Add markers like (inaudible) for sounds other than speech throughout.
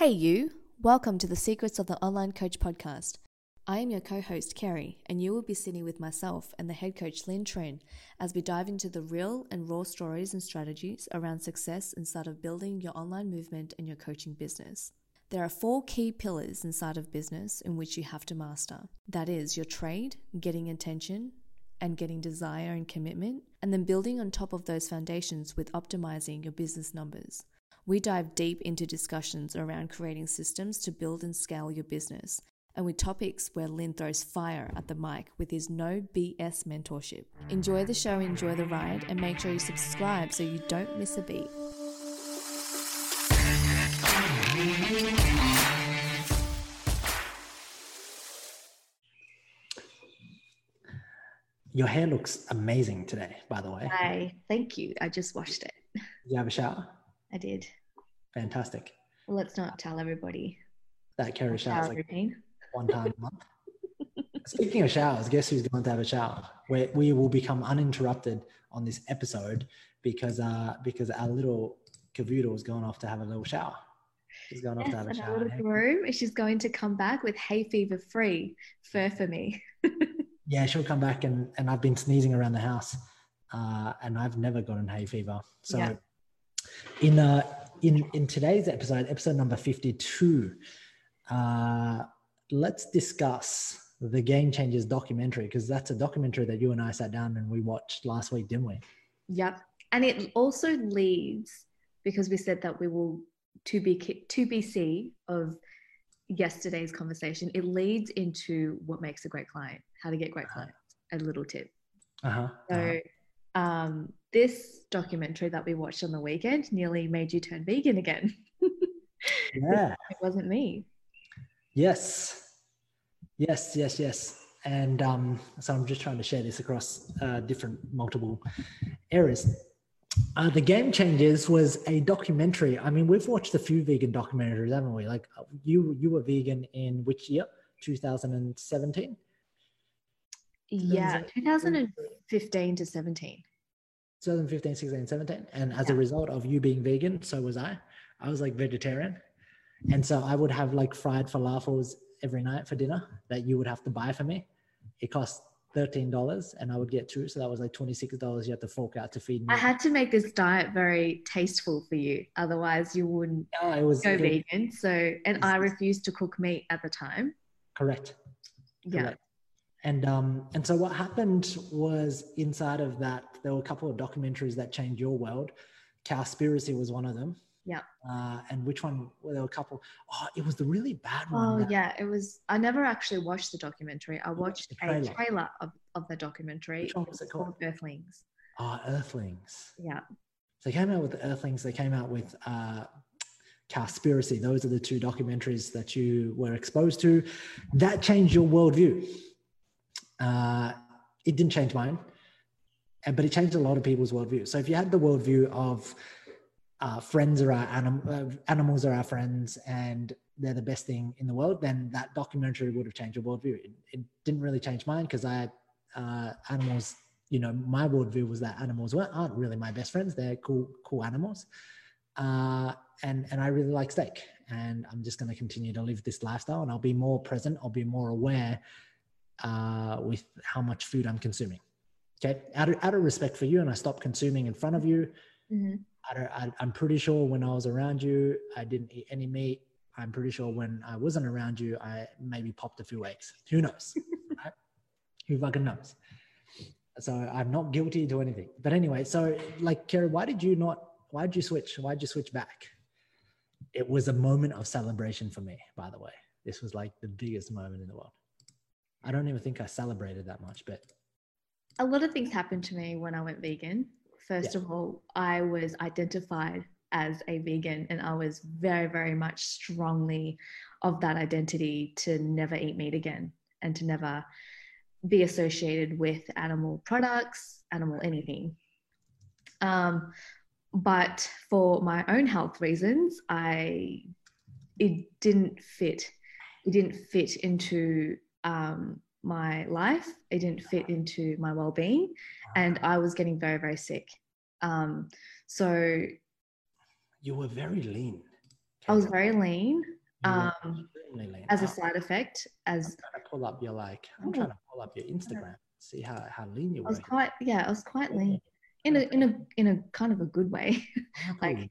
Hey, you! Welcome to the Secrets of the Online Coach podcast. I am your co host, Kerry, and you will be sitting with myself and the head coach, Lynn Trin, as we dive into the real and raw stories and strategies around success inside of building your online movement and your coaching business. There are four key pillars inside of business in which you have to master that is, your trade, getting attention, and getting desire and commitment, and then building on top of those foundations with optimizing your business numbers. We dive deep into discussions around creating systems to build and scale your business, and with topics where Lynn throws fire at the mic with his no BS mentorship. Enjoy the show, enjoy the ride, and make sure you subscribe so you don't miss a beat. Your hair looks amazing today, by the way. Hi, thank you. I just washed it. Did you have a shower? I did. Fantastic. Let's not tell everybody. That Kerry showers like routine. one time a month. (laughs) Speaking of showers, guess who's going to have a shower? Where we will become uninterrupted on this episode because uh because our little Kavuda was going off to have a little shower. She's going off Yes, to have a shower. little groom, she's going to come back with hay fever free fur for me. (laughs) Yeah, she'll come back and and I've been sneezing around the house, uh, and I've never gotten hay fever. So, Yeah. in uh in in today's episode, episode number fifty two, uh, let's discuss the Game Changers documentary because that's a documentary that you and I sat down and we watched last week, didn't we? Yep. And it also leads because we said that we will to be to be BC of yesterday's conversation. It leads into what makes a great client, how to get great clients. A little tip. Uh huh. So, um, this documentary that we watched on the weekend nearly made you turn vegan again. (laughs) yeah. it wasn't me. Yes. Yes, yes, yes. And um, so I'm just trying to share this across uh, different multiple areas. Uh, the Game Changers was a documentary. I mean, we've watched a few vegan documentaries, haven't we? Like uh, you, you were vegan in which year? 2017. Yeah, 2015 to 17. 2015, 16, 17. And as a result of you being vegan, so was I. I was like vegetarian. And so I would have like fried falafels every night for dinner that you would have to buy for me. It cost $13 and I would get two. So that was like $26 you had to fork out to feed me. I had to make this diet very tasteful for you. Otherwise, you wouldn't Yeah, it was go it vegan. So, and I refused to cook meat at the time. correct. Yeah. Correct. And um, and so what happened was inside of that, there were a couple of documentaries that changed your world. Cowspiracy was one of them. Yeah. Uh, and which one? Well, there were a couple. Oh, it was the really bad one. Oh, that- yeah. It was, I never actually watched the documentary. I watched the a trailer. trailer of, of the documentary. Which one was it called? Earthlings. Oh, Earthlings. Yeah. So they came out with Earthlings. They came out with uh, Cowspiracy. Those are the two documentaries that you were exposed to. That changed your worldview. Uh, it didn't change mine, but it changed a lot of people's worldview. So if you had the worldview of uh, friends are our anim- uh, animals are our friends and they're the best thing in the world, then that documentary would have changed your worldview. It, it didn't really change mine because I uh, animals. You know, my worldview was that animals weren't aren't really my best friends. They're cool, cool animals, uh, and and I really like steak. And I'm just going to continue to live this lifestyle, and I'll be more present. I'll be more aware uh, with how much food I'm consuming. Okay, out of, out of respect for you, and I stopped consuming in front of you. Mhm. I I'm pretty sure when I was around you, I didn't eat any meat. I'm pretty sure when I wasn't around you, I maybe popped a few eggs. Who knows? (laughs) right? Who fucking knows? So I'm not guilty to anything. But anyway, so like, Kerry, why did you not? Why did you switch? Why did you switch back? It was a moment of celebration for me. By the way, this was like the biggest moment in the world. I don't even think I celebrated that much, but a lot of things happened to me when I went vegan. First Yeah. of all, I was identified as a vegan and I was very, very much strongly of that identity to never eat meat again and to never be associated with animal products, animal anything. Um, but for my own health reasons, I it didn't fit. It didn't fit into um, my life. It didn't fit into my well-being, and I was getting very, very sick. Um, so you were very lean. I was very lean. Um, lean. as a side effect, I'm as trying to pull up your like. I'm Oh. trying to pull up your Instagram. See how, how lean you were. I was quite, yeah, I was quite lean in a in a in a kind of a good way. (laughs) I'm like.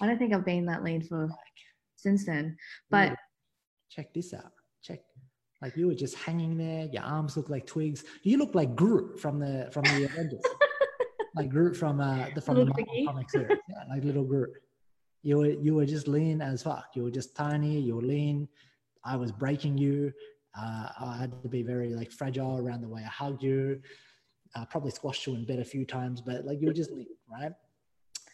I don't think I've been that lean for since then. But check this out. Like you were just hanging there. Your arms look like twigs. You look like Groot from the from the Avengers. (laughs) like Groot from uh the from the Little Marvel piggy. comic series. Yeah, like little Groot. You were you were just lean as fuck. You were just tiny. You were lean. I was breaking you. Uh, I had to be very like fragile around the way I hugged you. Uh, probably squashed you in bed a few times, but like you were just lean, right?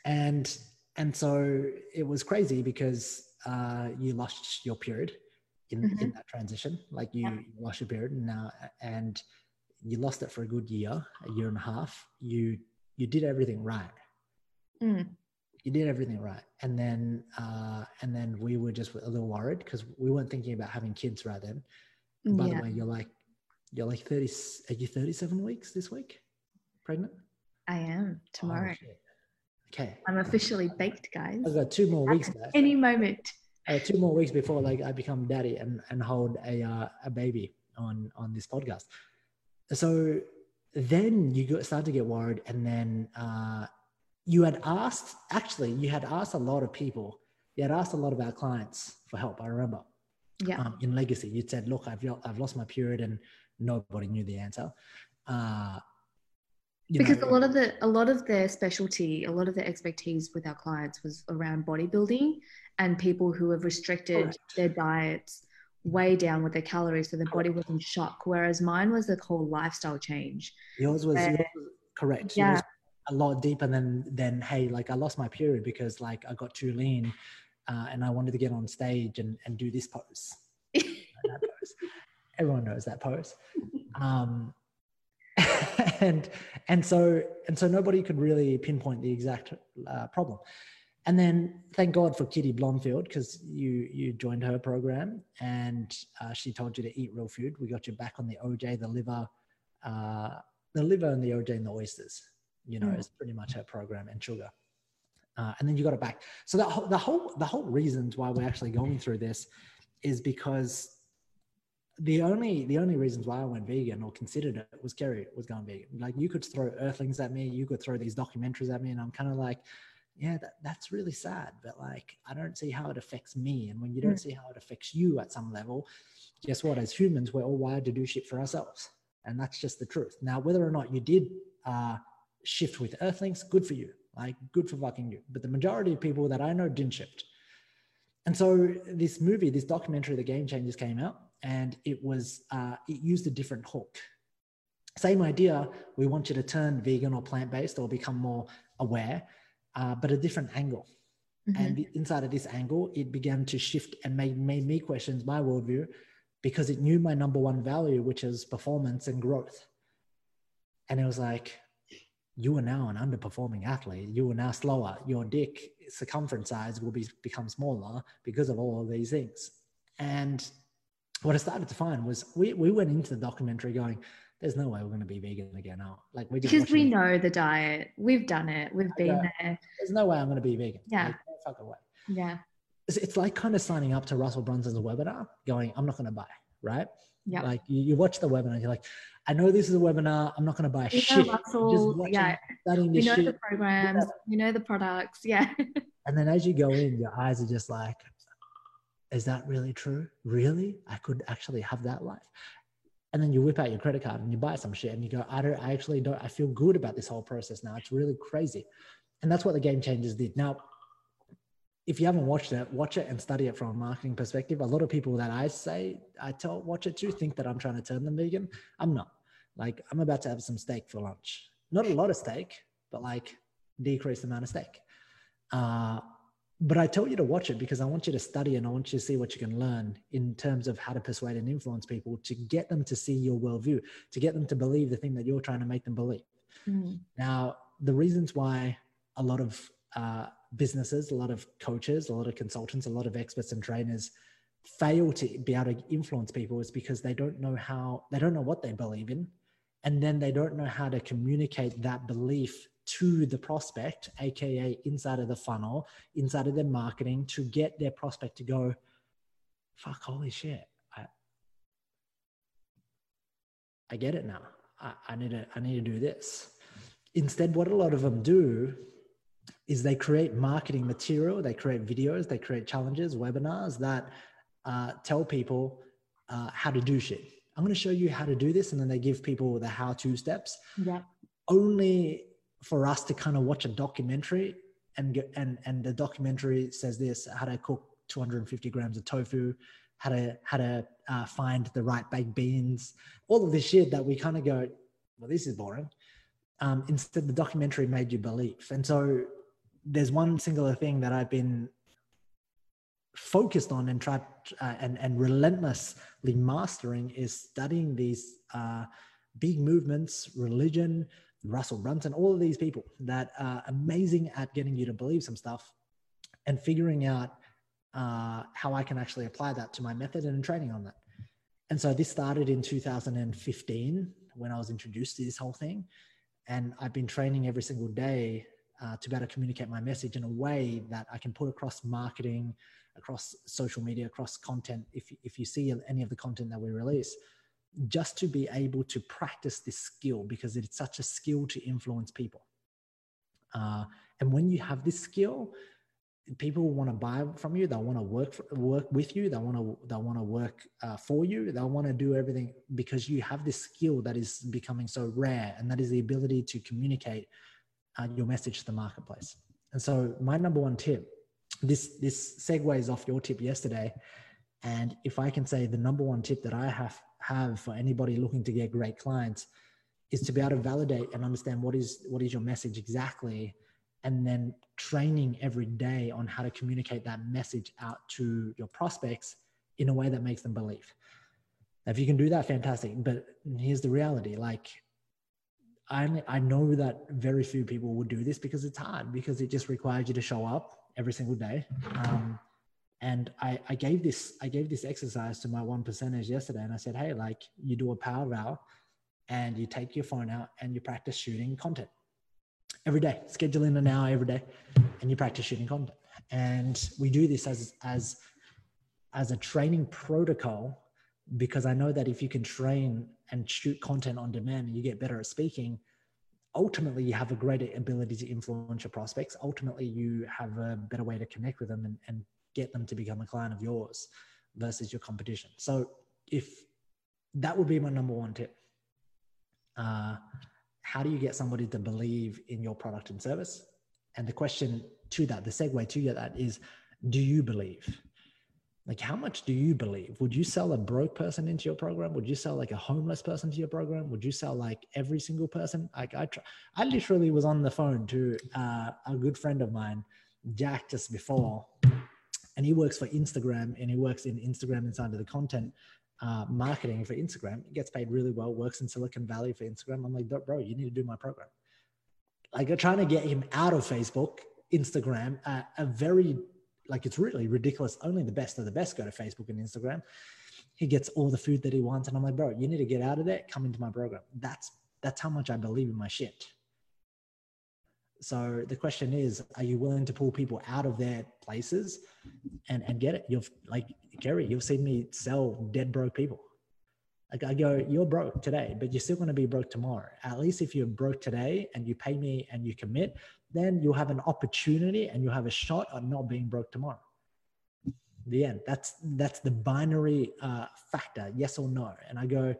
And and so it was crazy because uh, you lost your period in, in that transition. Like you, Yeah. you lost your beard and now and you lost it for a good year, a year and a half. You you did everything right. mm, You did everything right, and then uh, and then we were just a little worried because we weren't thinking about having kids right then. And by yeah, the way, you're like you're like thirty. Are you thirty seven weeks this week? Pregnant I am Oh, tomorrow. shit. okay, I'm officially baked, guys. I've got two more weeks left. Any moment. Uh, two more weeks before like I become daddy and and hold a uh, a baby on on this podcast. So then you got, start to get worried, and then uh, you had asked. Actually, you had asked a lot of people. You had asked a lot of our clients for help. I remember Yeah. um, in legacy. You'd said, "Look, I've I've lost my period," and nobody knew the answer. Uh, you because know, a lot of the a lot of their specialty a lot of their expertise with our clients was around bodybuilding and people who have restricted their diets way down with their calories so their body was in shock whereas mine was a whole lifestyle change yours was, uh, yours was correct. yeah. Yours a lot deeper than than hey like i lost my period because like i got too lean uh, and i wanted to get on stage and, and do this pose that (laughs) pose. everyone knows that pose um (laughs) and and so and so nobody could really pinpoint the exact uh, problem. And then thank god for kitty blomfield because you you joined her program and uh, she told you to eat real food. We got you back on the oj the liver uh, the liver and the oj and the oysters you know Mm. is pretty much her program and sugar. Uh, and then you got it back. So the, whole- the whole the whole reasons why we're actually going through this is because the only the only reasons why I went vegan or considered it was Kerry was going vegan. Like you could throw Earthlings at me, you could throw these documentaries at me, and I'm kind of like, yeah, that, that's really sad. But like, I don't see how it affects me. And when you don't Mm. see how it affects you at some level, guess what? As humans, we're all wired to do shit for ourselves, and that's just the truth. Now, whether or not you did uh, shift with Earthlings, good for you. Like, good for fucking you. But the majority of people that I know didn't shift. And so this movie, this documentary, The Game Changers, came out, and it was uh, it used a different hook. Same idea. We want you to turn vegan or plant based or become more aware, uh, but a different angle. Mhm. And the, inside of this angle, it began to shift and made made me question my worldview because it knew my number one value, which is performance and growth. And it was like, you are now an underperforming athlete. You are now slower. Your dick circumference size will be become smaller because of all of these things. And what I started to find was we, we went into the documentary going, there's no way we're going to be vegan again now. Like we just because we know the diet we've done it we've been Yeah. there there's no way I'm going to be vegan. Yeah. Like, no fucking way. yeah It's, it's like kind of signing up to Russell Brunson's webinar, going, I'm not going to buy, right? yeah Like you, you watch the webinar, you're like, I know this is a webinar. I'm not going to buy we shit. Russell, watching, yeah we know shit. the programs we know the products yeah (laughs) And then as you go in, your eyes are just like, is that really true? Really? I could actually have that life. And then you whip out your credit card and you buy some shit and you go, I don't, I actually don't, I feel good about this whole process now. It's really crazy. And that's what the game changers did. Now, if you haven't watched it, watch it and study it from a marketing perspective. A lot of people that I say, I tell, watch it to think that I'm trying to turn them vegan. I'm not. Like, I'm about to have some steak for lunch. Not a lot of steak, but like decrease the amount of steak. Uh, but I tell you to watch it because I want you to study and I want you to see what you can learn in terms of how to persuade and influence people to get them to see your worldview, to get them to believe the thing that you're trying to make them believe. Mm. Now, the reasons why a lot of uh, businesses, a lot of coaches, a lot of consultants, a lot of experts and trainers fail to be able to influence people is because they don't know how, they don't know what they believe in. And then they don't know how to communicate that belief to the prospect, aka inside of the funnel, inside of their marketing, to get their prospect to go, fuck, holy shit. I, I get it now. I, I need to I need to do this. Instead, what a lot of them do is they create marketing material, they create videos, they create challenges, webinars that uh, tell people uh, how to do shit. I'm going to show you how to do this, and then they give people the how-to steps. Yeah. Only for us to kind of watch a documentary and get, and and the documentary says this: how to cook 250 grams of tofu, how to how to uh, find the right baked beans, all of this shit that we kind of go, well, this is boring. Um, instead, the documentary made you believe, and so there's one singular thing that I've been focused on and tried uh, and and relentlessly mastering is studying these uh, big movements, religion, Russell Brunson, all of these people that are amazing at getting you to believe some stuff, and figuring out uh, how I can actually apply that to my method and training on that. And so this started in 2015 when I was introduced to this whole thing, and I've been training every single day uh, to better communicate my message in a way that I can put across marketing, across social media, across content. If, if you see any of the content that we release, just to be able to practice this skill because it's such a skill to influence people. Uh, and when you have this skill, people want to buy from you. They want to work for, work with you. They want to they want to work uh, for you. They want to do everything because you have this skill that is becoming so rare, and that is the ability to communicate uh, your message to the marketplace. And so, my number one tip this this segues off your tip yesterday, and if I can say the number one tip that I have have for anybody looking to get great clients is to be able to validate and understand what is what is your message exactly and then training every day on how to communicate that message out to your prospects in a way that makes them believe if you can do that fantastic but here's the reality like I, I know that very few people would do this because it's hard because it just requires you to show up every single day. Um, and I, I gave this I gave this exercise to my one percenters yesterday, and I said, hey, like you do a power val, and you take your phone out and you practice shooting content every day. Schedule in an hour every day, and you practice shooting content. And we do this as as as a training protocol because I know that if you can train and shoot content on demand and you get better at speaking, ultimately you have a greater ability to influence your prospects. Ultimately, you have a better way to connect with them and, and get them to become a client of yours versus your competition. So if that would be my number one tip. Uh, how do you get somebody to believe in your product and service? And the question to that, the segue to that is, do you believe? like how much do you believe would you sell a broke person into your program would you sell like a homeless person to your program would you sell like every single person like i try, i literally was on the phone to uh, a good friend of mine jack just before and he works for instagram and he works in instagram inside of the content uh, marketing for instagram he gets paid really well works in silicon valley for instagram i'm like bro you need to do my program like i'm trying to get him out of facebook instagram uh, a very like it's really ridiculous. Only the best of the best go to Facebook and Instagram. He gets all the food that he wants, and I'm like, bro, you need to get out of there. Come into my program. That's that's how much I believe in my shit. So the question is, are you willing to pull people out of their places and and get it? You've like Gary, you've seen me sell dead broke people. Like I go, you're broke today, but you're still going to be broke tomorrow. At least if you're broke today and you pay me and you commit, then you'll have an opportunity and you'll have a shot at not being broke tomorrow. The end. That's that's the binary uh, factor, yes or no. And I go,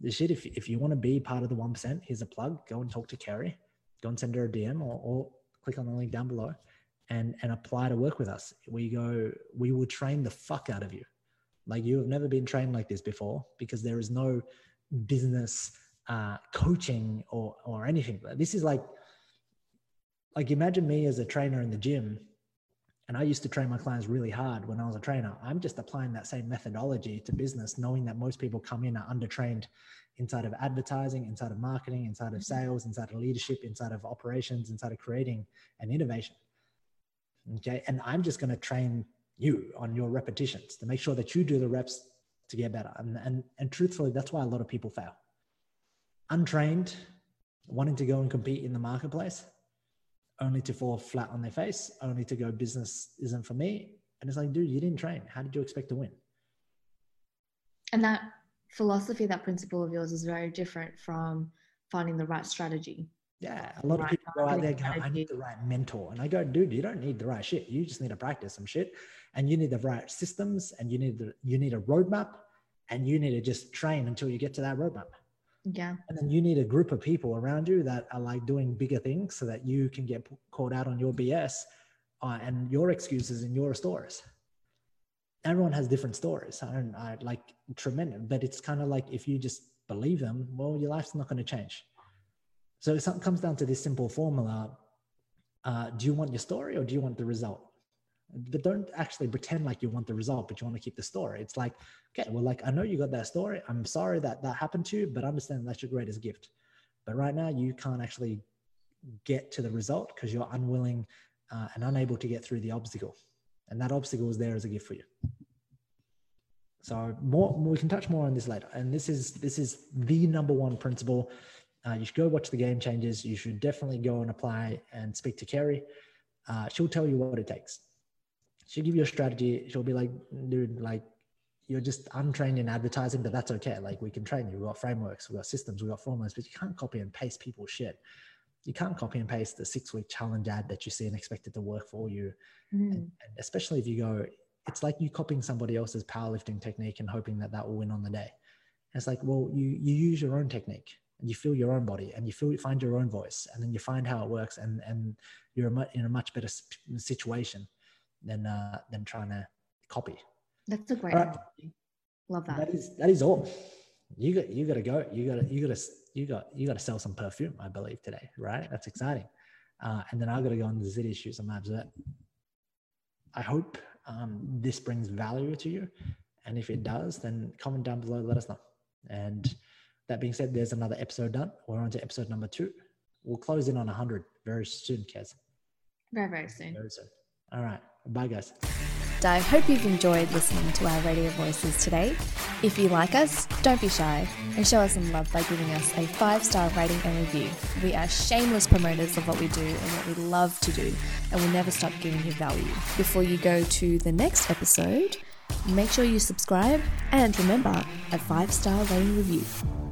the shit. If if you want to be part of the one percent, here's a plug. Go and talk to Kerry. Go and send her a DM or, or click on the link down below, and and apply to work with us. We go. We will train the fuck out of you. Like you have never been trained like this before because there is no business uh, coaching or or anything. This is like like imagine me as a trainer in the gym and I used to train my clients really hard when I was a trainer. I'm just applying that same methodology to business, knowing that most people come in are undertrained inside of advertising, inside of marketing, inside of mm-hmm. sales, inside of leadership, inside of operations, inside of creating and innovation. Okay. And I'm just going to train you on your repetitions to make sure that you do the reps to get better. And, and, and truthfully, that's why a lot of people fail. Untrained, wanting to go and compete in the marketplace, only to fall flat on their face, only to go business isn't for me. And it's like, dude, you didn't train. How did you expect to win? And that philosophy, that principle of yours is very different from finding the right strategy. Yeah, a lot right. of people go out there going, I need the right mentor. And I go, dude, you don't need the right shit. You just need to practice some shit. And you need the right systems and you need the you need a roadmap and you need to just train until you get to that roadmap. Yeah. And then you need a group of people around you that are like doing bigger things so that you can get caught out on your BS uh, and your excuses and your stories. Everyone has different stories. I don't I like tremendous, but it's kind of like if you just believe them, well, your life's not going to change. So it comes down to this simple formula. Uh, do you want your story or do you want the result? But don't actually pretend like you want the result, but you want to keep the story. It's like, okay, well, like I know you got that story. I'm sorry that that happened to you, but understand that's your greatest gift. But right now, you can't actually get to the result because you're unwilling uh, and unable to get through the obstacle. And that obstacle is there as a gift for you. So more, we can touch more on this later. And this is this is the number one principle. Uh, you should go watch the game changers. You should definitely go and apply and speak to Kerry. Uh, she'll tell you what it takes. She'll give you a strategy. She'll be like, dude, like you're just untrained in advertising, but that's okay. Like we can train you. We've got frameworks, we've got systems, we've got formulas, but you can't copy and paste people's shit. You can't copy and paste the six week challenge ad that you see and expect it to work for you. Mm. And, and especially if you go, it's like you copying somebody else's powerlifting technique and hoping that that will win on the day. And it's like, well, you you use your own technique and you feel your own body and you feel find your own voice and then you find how it works and and you're in a much better situation than uh, than trying to copy. That's a great right. Love that. That is that is all. You got you got to go. You got to you got to you got you got to sell some perfume. I believe today, right? That's exciting. Uh, and then I got to go on the city shoot some abs. I hope um, this brings value to you, and if it does, then comment down below. Let us know. And that being said, there's another episode done. We're on to episode number two. We'll close in on 100 very soon, Kez. Very, very soon. Very soon. All right. Bye, guys. I hope you've enjoyed listening to our radio voices today. If you like us, don't be shy and show us some love by giving us a five star rating and review. We are shameless promoters of what we do and what we love to do, and we'll never stop giving you value. Before you go to the next episode, make sure you subscribe and remember a five star rating review.